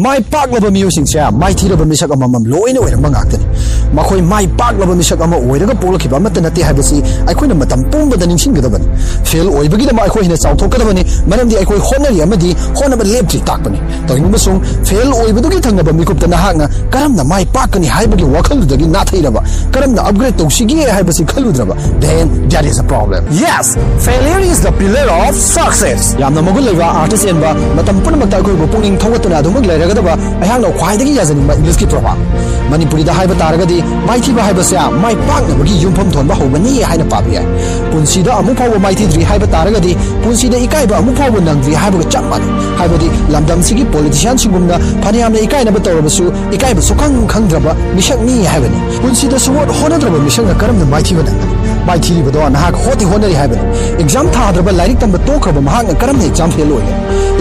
May paglabamiyo sinsya, may tilo bamisak ang mamamluin o ng mga akin. ꯃꯈꯣꯏ ꯃꯥꯏ ꯄꯥꯛꯂꯕ ꯃꯤꯁꯛ ꯑꯃ ꯑꯣꯏꯔꯒ ꯄꯣꯛꯂꯛꯈꯤꯕ ꯑꯃꯠꯇ ꯅꯠꯇꯦ ꯍꯥꯏꯕꯁꯤ ꯑꯩꯈꯣꯏꯅ ꯃꯇꯝ ꯄꯨꯝꯕꯗ ꯅꯤꯡꯁꯤꯡꯒꯗꯕꯅꯤ ꯐꯦꯜ ꯑꯣꯏꯕꯒꯤꯗꯃꯛ ꯑꯩꯈꯣꯏ ꯍꯦꯟꯅ ꯆꯥꯎꯊꯣꯛꯀꯗꯕꯅꯤ ꯃꯔꯝꯗꯤ ꯑꯩꯈꯣꯏ ꯍꯣꯠꯅꯔꯤ ꯑꯃꯗꯤ ꯍꯣꯠꯅꯕ ꯂꯦꯞꯇ꯭ꯔꯤ ꯇꯥꯛꯄꯅꯤ ꯇꯧꯏꯅꯨꯃꯁꯨꯡ ꯐꯦꯜ ꯑꯣꯏꯕꯗꯨꯒꯤ ꯊꯪꯅꯕ ꯃꯤꯀꯨꯞꯇ ꯅꯍꯥꯛꯅ ꯀꯔꯝꯅ ꯃꯥꯏ ꯄꯥꯛꯀꯅꯤ ꯍꯥꯏꯕꯒꯤ ꯋꯥꯈꯜꯗꯨꯗꯒꯤ ꯅꯥꯊꯩꯔꯕ ꯀꯔꯝꯅ ꯑꯞꯒ꯭ꯔꯦꯗ ꯇꯧꯁꯤꯒꯦ ꯍꯥꯏꯕꯁꯤ ꯈꯜꯂꯨꯗ꯭ꯔꯕ then that is a problem yes failure is the pillar of success ꯌꯥꯝꯅ ꯃꯒꯨꯟ ꯂꯩꯕ ꯑꯥꯔꯇꯤꯁ ꯆꯦꯟꯕ ꯃꯇꯝ ꯄꯨꯝꯅꯃꯛꯇ ꯑꯩꯈꯣꯏꯕꯨ ꯄꯨꯛꯅꯤꯡ ꯊꯧꯒꯠꯇꯨꯅ ꯑꯗꯨꯃꯛ ꯂꯩꯔꯒꯗꯕ ꯑꯩꯍꯥꯛꯅ ꯈ꯭ꯋꯥꯏꯗꯒꯤ ꯌꯥꯖꯅꯤꯡꯕ ꯏꯪꯂꯤꯁꯀꯤ ꯄ꯭ꯔꯣꯚꯥꯞ ꯃꯅꯤꯄꯨꯔꯤꯗ ꯍꯥꯏꯕ ꯇꯥꯔꯦ man haibadi lamdam sigi politician singumna phaniam na ikai na ba tawrabasu ikai ba sukang khangdraba mishak ni haibani punsi da suwat honadraba mishak na karam na mai thiba nang mai thi ba na hak hoti honari haibani exam thadraba lairik tamba tokraba mahak na karam na exam fail oile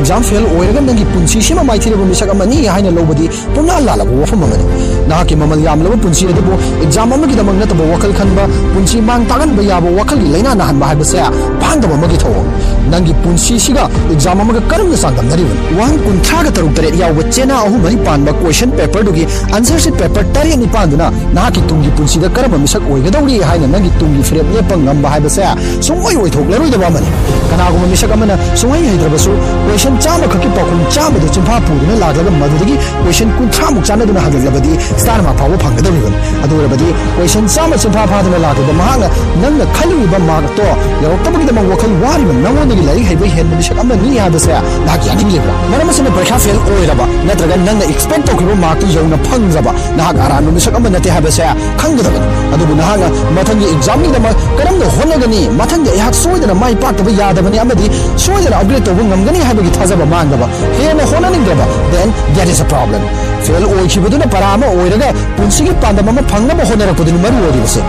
exam fail oiraga nangi punsi sima mai thiraba mishak amani haina lobadi puna lalaba wafam amani ꯅꯍꯥꯛꯀꯤ ꯃꯃꯜ ꯌꯥꯝꯂꯕ ꯄꯨꯟꯁꯤ ꯑꯗꯨꯕꯨ exam ꯑꯃꯒꯤꯗꯃꯛ ꯅꯠꯇꯕ ꯋꯥꯈꯜ ꯈꯟꯕ ꯄꯨꯟꯁꯤ ꯃꯥꯡ ꯇꯥꯛꯍꯟꯕ ꯌꯥꯕ ꯋꯥꯈꯜꯒꯤ ꯂꯩꯅꯥ ꯅꯥꯍꯟꯕ ꯍꯥꯏꯕꯁꯦ ꯄꯥꯟꯗꯕ ꯑꯃꯒꯤ ꯊꯧꯑꯣꯡ ꯅꯪꯒꯤ ꯄꯨꯟꯁꯤꯁꯤꯒ ꯑꯦꯛꯖꯥꯝ ꯑꯃꯒ ꯀꯔꯝꯅ ꯆꯥꯡꯗꯝꯅꯔꯤꯕꯅꯣ ꯋꯥꯍꯪ ꯀꯨꯟꯊ꯭ꯔꯥꯒ ꯇꯔꯨꯛ ꯇꯔꯦꯠ ꯌꯥꯎꯕ ꯆꯦꯅꯥ ꯑꯍꯨꯝ ꯃꯔꯤ ꯄꯥꯟꯕ ꯀꯣꯏꯁꯟ ꯄꯦꯄꯔꯗꯨꯒꯤ ꯑꯟꯁꯔ ꯁꯤꯠ ꯄꯦꯄꯔ ꯇꯔꯦꯠ ꯅꯤꯄꯥꯟꯗꯨꯅ ꯅꯍꯥꯛꯀꯤ ꯇꯨꯡꯒꯤ ꯄꯨꯟꯁꯤꯗ ꯀꯔꯝꯕ ꯃꯤꯁꯛ ꯑꯣꯏꯒꯗꯧꯔꯤ ꯍꯥꯏꯅ ꯅꯪꯒꯤ ꯇꯨꯡꯒꯤ ꯐꯤꯔꯦꯞ ꯂꯦꯞꯄ ꯉꯝꯕ ꯍꯥꯏꯕꯁꯦ ꯁꯨꯡꯑꯣꯏ ꯑꯣꯏꯊꯣꯛꯂꯔꯣꯏꯗꯕ ꯑꯃꯅꯤ ꯀꯅꯥꯒꯨꯝꯕ ꯃꯤꯁꯛ ꯑꯃꯅ ꯁꯨꯡꯍꯩ ꯍꯩꯇ꯭ꯔꯕꯁꯨ ꯀꯣꯏꯁꯟ ꯆꯥꯝꯃꯈꯛꯀꯤ ꯄꯥꯎꯈꯨꯝ ꯆꯥꯝꯃꯗ ꯆꯤꯟꯐꯥ ꯄꯨꯗꯨꯅ ꯂꯥꯛꯂꯒ ꯃꯗꯨꯗꯒꯤ ꯀꯣꯏꯁꯟ ꯀꯨꯟꯊ꯭ꯔꯥꯃꯨꯛ ꯆꯥꯟꯅꯗꯨꯅ ꯍꯜꯂꯛꯂꯕꯗꯤ ꯁ꯭ꯇꯥꯔ ꯃꯥꯔꯛ ꯐꯥꯎꯕ ꯐꯪꯒꯗꯧꯔꯤꯕꯅꯤ ꯑꯗꯨ ꯑꯣꯏꯔꯕꯗꯤ ꯀꯣꯏꯁꯟ ꯆꯥꯝꯃ ꯆꯤꯟꯐꯥ ꯐꯥꯗꯨꯅ ꯂꯥꯛꯂꯤꯕ ꯃꯍꯥꯛꯅ ꯅꯪꯅ ꯈꯜꯂꯨꯔꯤꯕ ꯃꯥꯔꯛꯇꯣ ꯌꯧꯔꯛꯇꯕꯒꯤꯗꯃꯛ ꯋꯥꯈꯜ ꯋꯥꯔꯤꯕ ꯅꯪꯉꯣꯟꯗꯒꯤ ꯂꯥꯏꯔꯤꯛ ꯍꯩꯕ ꯍꯦꯟꯕ ꯃꯤꯁꯛ ꯑꯃꯅꯤ ꯍꯥꯏꯕꯁꯦ ꯅꯍꯥꯛ ꯌꯥꯅꯤꯡꯂꯤꯕ꯭ꯔꯥ ꯃꯔꯝ ꯑꯁꯤꯅ ꯄꯔꯤꯈꯥ ꯐꯦꯜ ꯑꯣꯏꯔꯕ ꯅꯠꯇ꯭ꯔꯒ ꯅꯪꯅ ꯑꯦꯛꯁꯄꯦꯛ ꯇꯧꯈꯤꯕ ꯃꯥꯔꯛꯇꯨ ꯌꯧꯅ ꯐꯪꯗ꯭ꯔꯕ ꯅꯍꯥꯛ ꯑꯔꯥꯟꯕ ꯃꯤꯁꯛ ꯑꯃ ꯅꯠꯇꯦ ꯍꯥꯏꯕꯁꯦ ꯈꯪꯒꯗꯕꯅꯤ ꯑꯗꯨꯕꯨ ꯅꯍꯥꯛꯅ ꯃꯊꯪꯒꯤ ꯑꯦꯛꯖꯥꯝꯒꯤꯗꯃꯛ ꯀꯔꯝꯅ ꯍꯣꯠꯅꯒꯅꯤ ꯃꯊꯪꯗ ꯑꯩꯍꯥꯛ ꯁꯣꯏꯗꯅ ꯃꯥꯏ ꯄꯥꯛꯇꯕ ꯌꯥꯗꯕꯅꯤ ꯑꯃꯗꯤ ꯁꯣꯏꯗꯅ ꯑꯞꯒ꯭ꯔꯦꯗ ꯇꯧꯕ ꯉꯝꯒꯅꯤ ꯍꯥꯏꯕꯒꯤ ꯊꯥꯖꯕ ꯃꯥꯡꯗꯕ ꯍꯦꯟꯅ ꯍꯣꯠꯅꯅꯤꯡꯗ꯭ꯔꯕ then that is a problem fail ओइखिबदुना पराम ओइरगा पुंसिगि पांदम फंगम होनरपदिन मरु ओरिबसे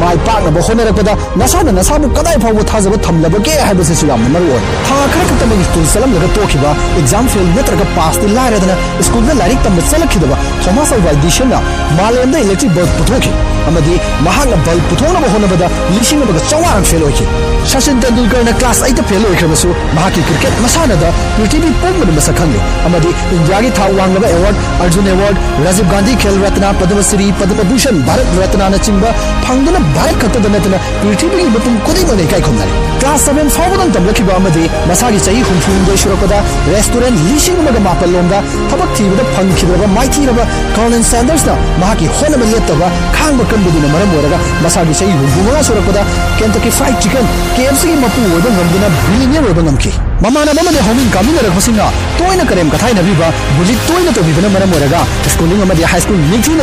माइ पागब होनरपदा नसाना नसाबु कदाई फाव थाजब थमलबगे हाइबसे सुयाम मरु ओइ था खरक तमगि स्कूल सलम लगा तोखिबा एग्ज़ाम फेल नत्रगा पास दि लारेदना स्कूल द लारिक तम सलखिदबा थोमस वाइडिशना मालेंद इलेक्ट्रिक बल्ब पुथोखि अमदि महाग बल्ब पुथोनब होनबदा लिशिंगबगा चवारन फेल ओइखि सचिन तेंदुलकर ने क्लास 8 फेल ओइखबसु महाकि क्रिकेट मसानदा पृथ्वी पुंगन मसखंगे अमदि इंडिया की था वांगबा अवार्ड अर्जुन अर्जुन एवार्ड राजीव गांधी खेल रत्न पद्मश्री पद्मभूषण भारत ರತ್ನನಚಿಂಬ ಫಂಗ್ದನ ಭಾರತ್ ಕತ್ತದನತನ ಪೃಥ್ವಿಗೆ ಮತ್ತು ಕೊನೆಗೊನೆ ಕೈಕೊಂಡರೆ ಕ್ಲಾಸ್ ಸೆವೆನ್ ಫಾವನಂ ತಬ್ಲಕಿಬ ಅಮದಿ ಮಸಾಗಿ ಚೈ ಹುಂಫು ಇಂದೇಶ್ವರಕದ ರೆಸ್ಟೋರೆಂಟ್ ಲೀಶಿಂಗ್ ಮಗ ಮಾಪಲ್ಲೊಂದ ತಬಕ್ ತೀವದ ಫಂಗ್ಕಿದ್ರವ ಮಾಯ್ತಿರವ ಕಾಲನ್ ಸ್ಯಾಂಡರ್ಸ್ನ ಮಾಕಿ ಹೊಲಮ ಲೇತ್ತವ ಖಾಂಗ ಕಂಬುದಿನ ಮರಮೋರಗ ಮಸಾಗಿ ಚೈ ಹುಂಫು ಸುರಕದ ಕೆಂತಕಿ ಫ್ರೈಡ್ ಚಿಕನ್ ಕೆಎಫ್ಸಿ ಮತ್ತು ಒದಂ ನಮ್ದಿನ ಬಿಲಿನೇ ಒದಂ ನಮ್ಕಿ ममाना ममने होमिंग कामिंग रखो सिंगा तो इन करें कथाई नबी बा बुझे तो मरम मरेगा स्कूलिंग में दिया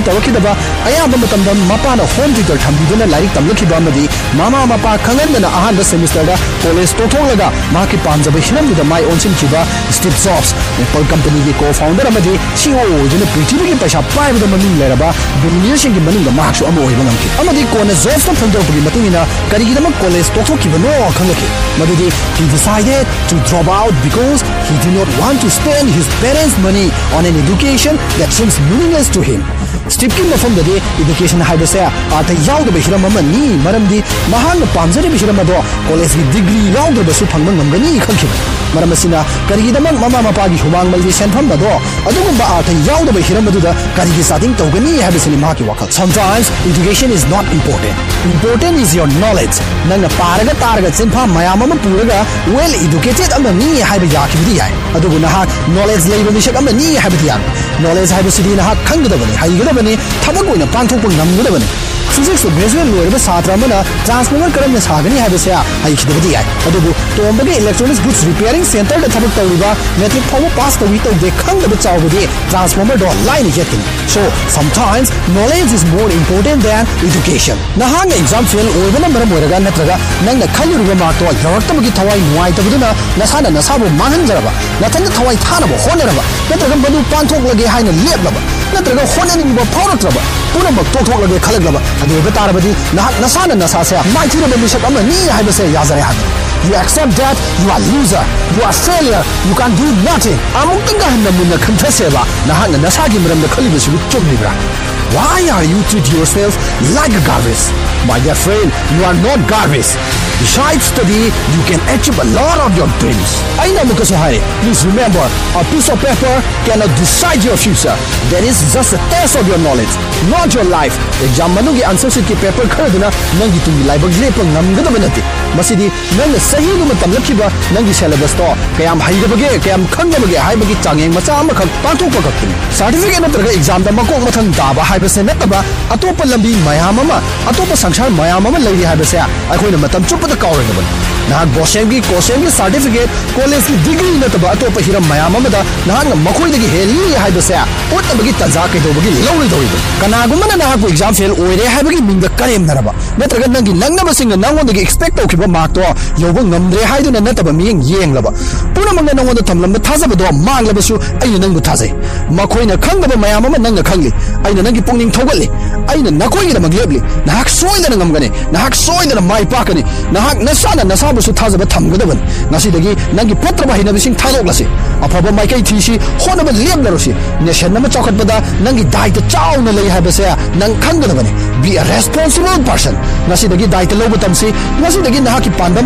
तब की अब आया होम टीचर ठंड लाइक तम लारी तमल की बाम दी मामा मापा सेमिस्टर कॉलेज तो थोंग लगा माँ की पाँच ओन सिंह की बा स्टीव जॉब्स एप्पल कंपनी के को फाउंडर हम पृथ्वी की पैसा पाए भी तो मनी ले रहा दुनिया की मनी कौन जॉब्स का फंडर उपरी कॉलेज तो थोंग की बनो खंगल की मतलब decide drop out because he did not want to spend his parents' money on an education that seems meaningless to him. ꯁ꯭ꯇꯤꯞꯀꯤ ꯃꯐꯝꯗꯗꯤ ꯏꯗꯨꯀꯦꯁꯟ ꯍꯥꯏꯕꯁꯦ ꯑꯥꯔꯊ ꯌꯥꯎꯗꯕ ꯍꯤꯔꯝ ꯑꯃꯅꯤ ꯃꯔꯝꯗꯤ ꯃꯍꯥꯛꯅ ꯄꯥꯝꯖꯔꯤꯕ ꯍꯤꯔꯝ ꯑꯗꯣ ꯀꯣꯂꯦꯖꯀꯤ ꯗꯤꯒ꯭ꯔꯤ ꯌꯥꯎꯗ꯭ꯔꯕꯁꯨ ꯐꯪꯕ ꯉꯝꯒꯅꯤ ꯈꯪꯈꯤꯕ ꯃꯔꯝ ꯑꯁꯤꯅ ꯀꯔꯤꯒꯤꯗꯃꯛ ꯃꯃꯥ ꯃꯄꯥꯒꯤ ꯍꯨꯃꯥꯡꯃꯜꯒꯤ ꯁꯦꯟꯐꯝ ꯑꯗꯣ ꯑꯗꯨꯒꯨꯝꯕ ꯑꯥꯔꯊ ꯌꯥꯎꯗꯕ ꯍꯤꯔꯝ ꯑꯗꯨꯗ ꯀꯔꯤꯒꯤ ꯆꯥꯗꯤꯡ ꯇꯧꯒꯅꯤ ꯍꯥꯏꯕꯁꯤꯅꯤ ꯃꯍꯥꯛꯀꯤ ꯋꯥꯈꯜ sometimes education is not important important is your knowledge ꯅꯪꯅ ꯄꯥꯔꯒ ꯇꯥꯔꯒ ꯆꯤꯟꯐꯥ ꯃꯌꯥꯝ ꯑꯃ ꯄꯨꯔꯒ well educated ꯑꯃꯅꯤ ꯍꯥꯏꯕ ꯌꯥꯈꯤꯕꯗꯤ ꯌꯥꯏ ꯑꯗꯨꯕꯨ ꯅꯍꯥꯛ knowledge ꯂꯩꯕ ꯃꯤꯁꯛ ꯑꯃꯅꯤ ꯍꯥꯏꯕꯗꯤ ꯌꯥꯔꯣꯏ knowledge ꯍꯥꯏꯕꯁꯤꯗꯤ ꯅꯍꯥꯛ ꯈꯪꯒꯗꯕꯅꯤ ꯍꯩꯒꯗꯕꯅꯤ ꯍꯣꯠꯅꯒꯗꯕꯅꯤ ꯊꯕꯛ ꯑꯣꯏꯅ ꯄꯥꯡꯊꯣꯛꯄ ꯉꯝꯒꯗꯕꯅꯤ ꯐꯤꯖꯤꯛꯁꯇ ꯒ꯭ꯔꯦꯖꯨꯋꯦꯠ ꯂꯣꯏꯔꯕ ꯁꯥꯇ꯭ꯔ ꯑꯃꯅ ꯇ꯭ꯔꯥꯟꯁꯐꯣꯔꯃꯔ ꯀꯔꯝꯅ ꯁꯥꯒꯅꯤ ꯍꯥꯏꯕꯁꯦ ꯍꯩꯈꯤꯗꯕꯗꯤ ꯌꯥꯏ ꯑꯗꯨꯕꯨ ꯇꯣꯝꯕꯒꯤ ꯏꯂꯦꯛꯇ꯭ꯔꯣꯅꯤꯛꯁ ꯒꯨꯗꯁ ꯔꯤꯄꯤꯌꯔꯤꯡ ꯁꯦꯟꯇꯔꯗ ꯊꯕꯛ ꯇꯧꯔꯤꯕ ꯃꯦꯇ꯭ꯔꯤꯛ ꯐꯥꯎꯕ ꯄꯥꯁ ꯇꯧꯏ ꯇꯧꯗꯦ ꯈꯪꯗꯕ ꯆꯥꯎꯕꯗꯤ ꯇ꯭ꯔꯥꯟꯁꯐꯣꯔꯃꯔꯗꯣ ꯂꯥꯏꯅ ꯌꯦꯠꯀꯅꯤ so sometimes knowledge is more important than education ꯅꯍꯥꯛꯅ ꯑꯦꯛꯖꯥꯝ ꯐꯦꯜ ꯑꯣꯏꯕꯅ ꯃꯔꯝ ꯑꯣꯏꯔꯒ ꯅꯠꯇ꯭ꯔꯒ ꯅꯪꯅ ꯈꯜꯂꯨꯔꯤꯕ ꯃꯥꯔꯛꯇꯣ ꯌꯧꯔꯛꯇꯕꯒꯤ ꯊꯋꯥꯏ ꯅꯨꯡꯉꯥꯏꯇꯕꯗꯨꯅ ꯅꯁꯥꯅ ꯅꯁꯥꯕꯨ ꯃꯥꯡꯍꯟꯖꯔꯕ ꯅꯊꯟꯇ ꯊꯋꯥꯏ ꯊꯥꯅꯕ ꯍꯣꯠꯅꯔꯕ ꯅꯠꯇ꯭ꯔꯒ ꯃꯗꯨ ꯄꯥꯡꯊꯣꯛꯂꯒꯦ ꯍꯥꯏꯅ ꯂꯦꯞꯂꯕ ꯅꯠꯇ꯭ꯔꯒ ꯍꯣꯠꯅꯅꯤꯡꯕ ꯐꯥꯎꯔꯛꯇ꯭ꯔꯕ ꯄꯨꯝꯅꯃꯛ ꯇꯣꯛꯊꯣꯛꯂꯒꯦ ꯈꯜꯂꯛꯂꯕ ꯑꯗꯨ ꯑꯣꯏꯕ ꯇꯥꯔꯕꯗꯤ ꯅꯍꯥꯛ ꯅꯁꯥꯅ ꯅꯁꯥꯁꯦ ꯃꯥꯏꯊꯤꯔꯕ ꯃꯤꯁꯛ ꯑꯃꯅꯤ ꯍꯥꯏꯕꯁꯦ ꯌꯥꯖꯔꯦ ꯍꯥꯏꯕꯅꯤ You accept that you are loser, you are failure, you can do nothing. ꯑꯃꯨꯛꯇꯪꯒ ꯍꯟꯅ ꯃꯨꯟꯅ ꯈꯟꯊꯁꯦꯕ ꯅꯍꯥꯛꯅ ꯅꯁꯥꯒꯤ ꯃꯔꯝꯗ ꯈꯜꯂꯤꯕꯁꯤꯕꯨ ꯆꯨꯝꯂꯤꯕ꯭ꯔꯥ Why are you treat yourself like a garbage? My dear friend, you are not garbage. Besides study, you can achieve a lot of your dreams. I know because Hari. Please remember, a piece of paper cannot decide your future. That is just a test of your knowledge, not your life. Exam manugi answer sheet ki paper kharduna nangi tungi life lepa ngamgadaba nati. Masidi nang sahi nu matam lakhiba nangi syllabus to kayam haidabage kayam khangabage haibagi changeng macha ama khak panthok pakatni. Certificate natraga exam da makok mathang daba haibase nataba atopa lambi mayam ama atopa sangsar पैसा म्यामले चपरेब ꯅꯍꯥꯛ ꯕꯣꯁꯦꯝꯒꯤ ꯀꯣꯁꯦꯝꯒꯤ certificate ꯀꯣꯂꯦꯖꯀꯤ degree ꯅꯠꯇꯕ ꯑꯇꯣꯞꯄ ꯍꯤꯔꯝ ꯃꯌꯥꯝ ꯑꯃꯗ ꯅꯍꯥꯛꯅ ꯃꯈꯣꯏꯗꯒꯤ ꯍꯦꯜꯂꯤ ꯍꯥꯏꯕꯁꯦ ꯎꯠꯅꯕꯒꯤ ꯇꯥꯟꯖꯥ ꯀꯩꯗꯧꯕꯒꯤ ꯂꯧꯔꯣꯏꯗꯧꯔꯤꯕ ꯀꯅꯥꯒꯨꯝꯕꯅ ꯅꯍꯥꯛꯄꯨ ꯑꯦꯛꯖꯥꯝ ꯐꯦꯜ ꯑꯣꯏꯔꯦ ꯍꯥꯏꯕꯒꯤ ꯃꯤꯡꯗ ꯀꯔꯦꯝꯅꯔꯕ ꯅꯠꯇ꯭ꯔꯒ ꯅꯪꯒꯤ ꯅꯪꯅꯕꯁꯤꯡꯅ ꯅꯪꯉꯣꯟꯗꯒꯤ ꯑꯦꯛꯁꯄꯦꯛ ꯇꯧꯈꯤꯕ ꯃꯥꯔꯛꯇꯣ ꯌꯧꯕ ꯉꯝꯗ꯭ꯔꯦ ꯍꯥꯏꯗꯨꯅ ꯅꯠꯇꯕ ꯃꯤꯠꯌꯦꯡ ꯌꯦꯡꯂꯕ ꯄꯨꯝꯅꯃꯛꯅ ꯅꯪꯉꯣꯟꯗ ꯊꯝꯂꯝꯕ ꯊꯥꯖꯕꯗꯣ ꯃꯥꯡꯂꯕꯁꯨ ꯑꯩꯅ ꯅꯪꯕꯨ ꯊꯥꯖꯩ ꯃꯈꯣꯏꯅ ꯈꯪꯗꯕ ꯃꯌꯥꯝ ꯑꯃ ꯅꯪꯅ ꯈꯪꯂꯤ ꯑꯩꯅ ꯅꯪꯒꯤ ꯄꯨꯛꯅꯤꯡ ꯊꯧꯒꯠꯂꯤ ꯑꯩꯅ ꯅꯈꯣꯏꯒꯤꯗꯃꯛ ꯂꯦꯞꯂꯤ ꯅꯍꯥꯛ ꯁꯣꯏꯗꯅ ꯉꯝꯒꯅꯤ ꯅꯍꯥꯛ ꯁꯣꯏꯗꯅ ꯃꯥꯏ ꯄꯥꯛꯀꯅꯤ ꯅꯍꯥꯛ ꯅꯁꯥꯅ ꯅꯁꯥ afaba maikai thisi honaba lemlarosi nation nama chokhatbada nangi daita chauna lei habase nang khanggadabani be a responsible person ngasidagi daita lobo tamsi ngasidagi nahaki pandam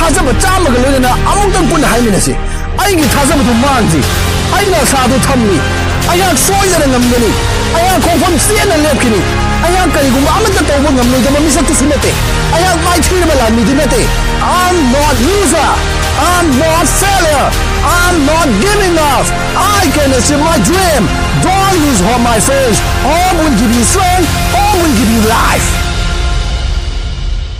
ꯊꯥꯖꯕ ꯆꯥꯝꯃꯒ ꯂꯣꯏꯅꯅ ꯑꯃꯨꯛꯇꯪ ꯄꯨꯟꯅ ꯍꯥꯏꯃꯤꯟꯅꯁꯤ ꯑꯩꯒꯤ ꯊꯥꯖꯕꯗꯨ ꯃꯥꯡꯗ꯭ꯔꯤ ꯑꯩꯅ ꯑꯁꯥꯗꯨ ꯊꯝꯃꯤ ꯑꯩꯍꯥꯛ ꯁꯣꯏꯗꯅ ꯉꯝꯒꯅꯤ ꯑꯩꯍꯥꯛ ꯈꯣꯡꯐꯝ ꯆꯦꯠꯅ ꯂꯦꯞꯈꯤꯅꯤ ꯑꯩꯍꯥꯛ ꯀꯔꯤꯒꯨꯝꯕ ꯑꯃꯠꯇ ꯇꯧꯕ ꯉꯝꯂꯣꯏꯗꯕ ꯃꯤꯁꯛꯇꯨꯁꯨ ꯅꯠꯇꯦ ꯑꯩꯍꯥꯛ ꯃꯥꯏꯊꯤꯔꯕ ꯂꯥꯟꯃꯤꯗꯨ ꯅꯠꯇꯦ ꯑꯥꯏ ꯑꯦꯝ ꯅꯣꯠ ꯃꯤ I'm not failure. I'm not giving up. I can achieve my dream. Don't lose hope my friends. All will give you strength. All will give you life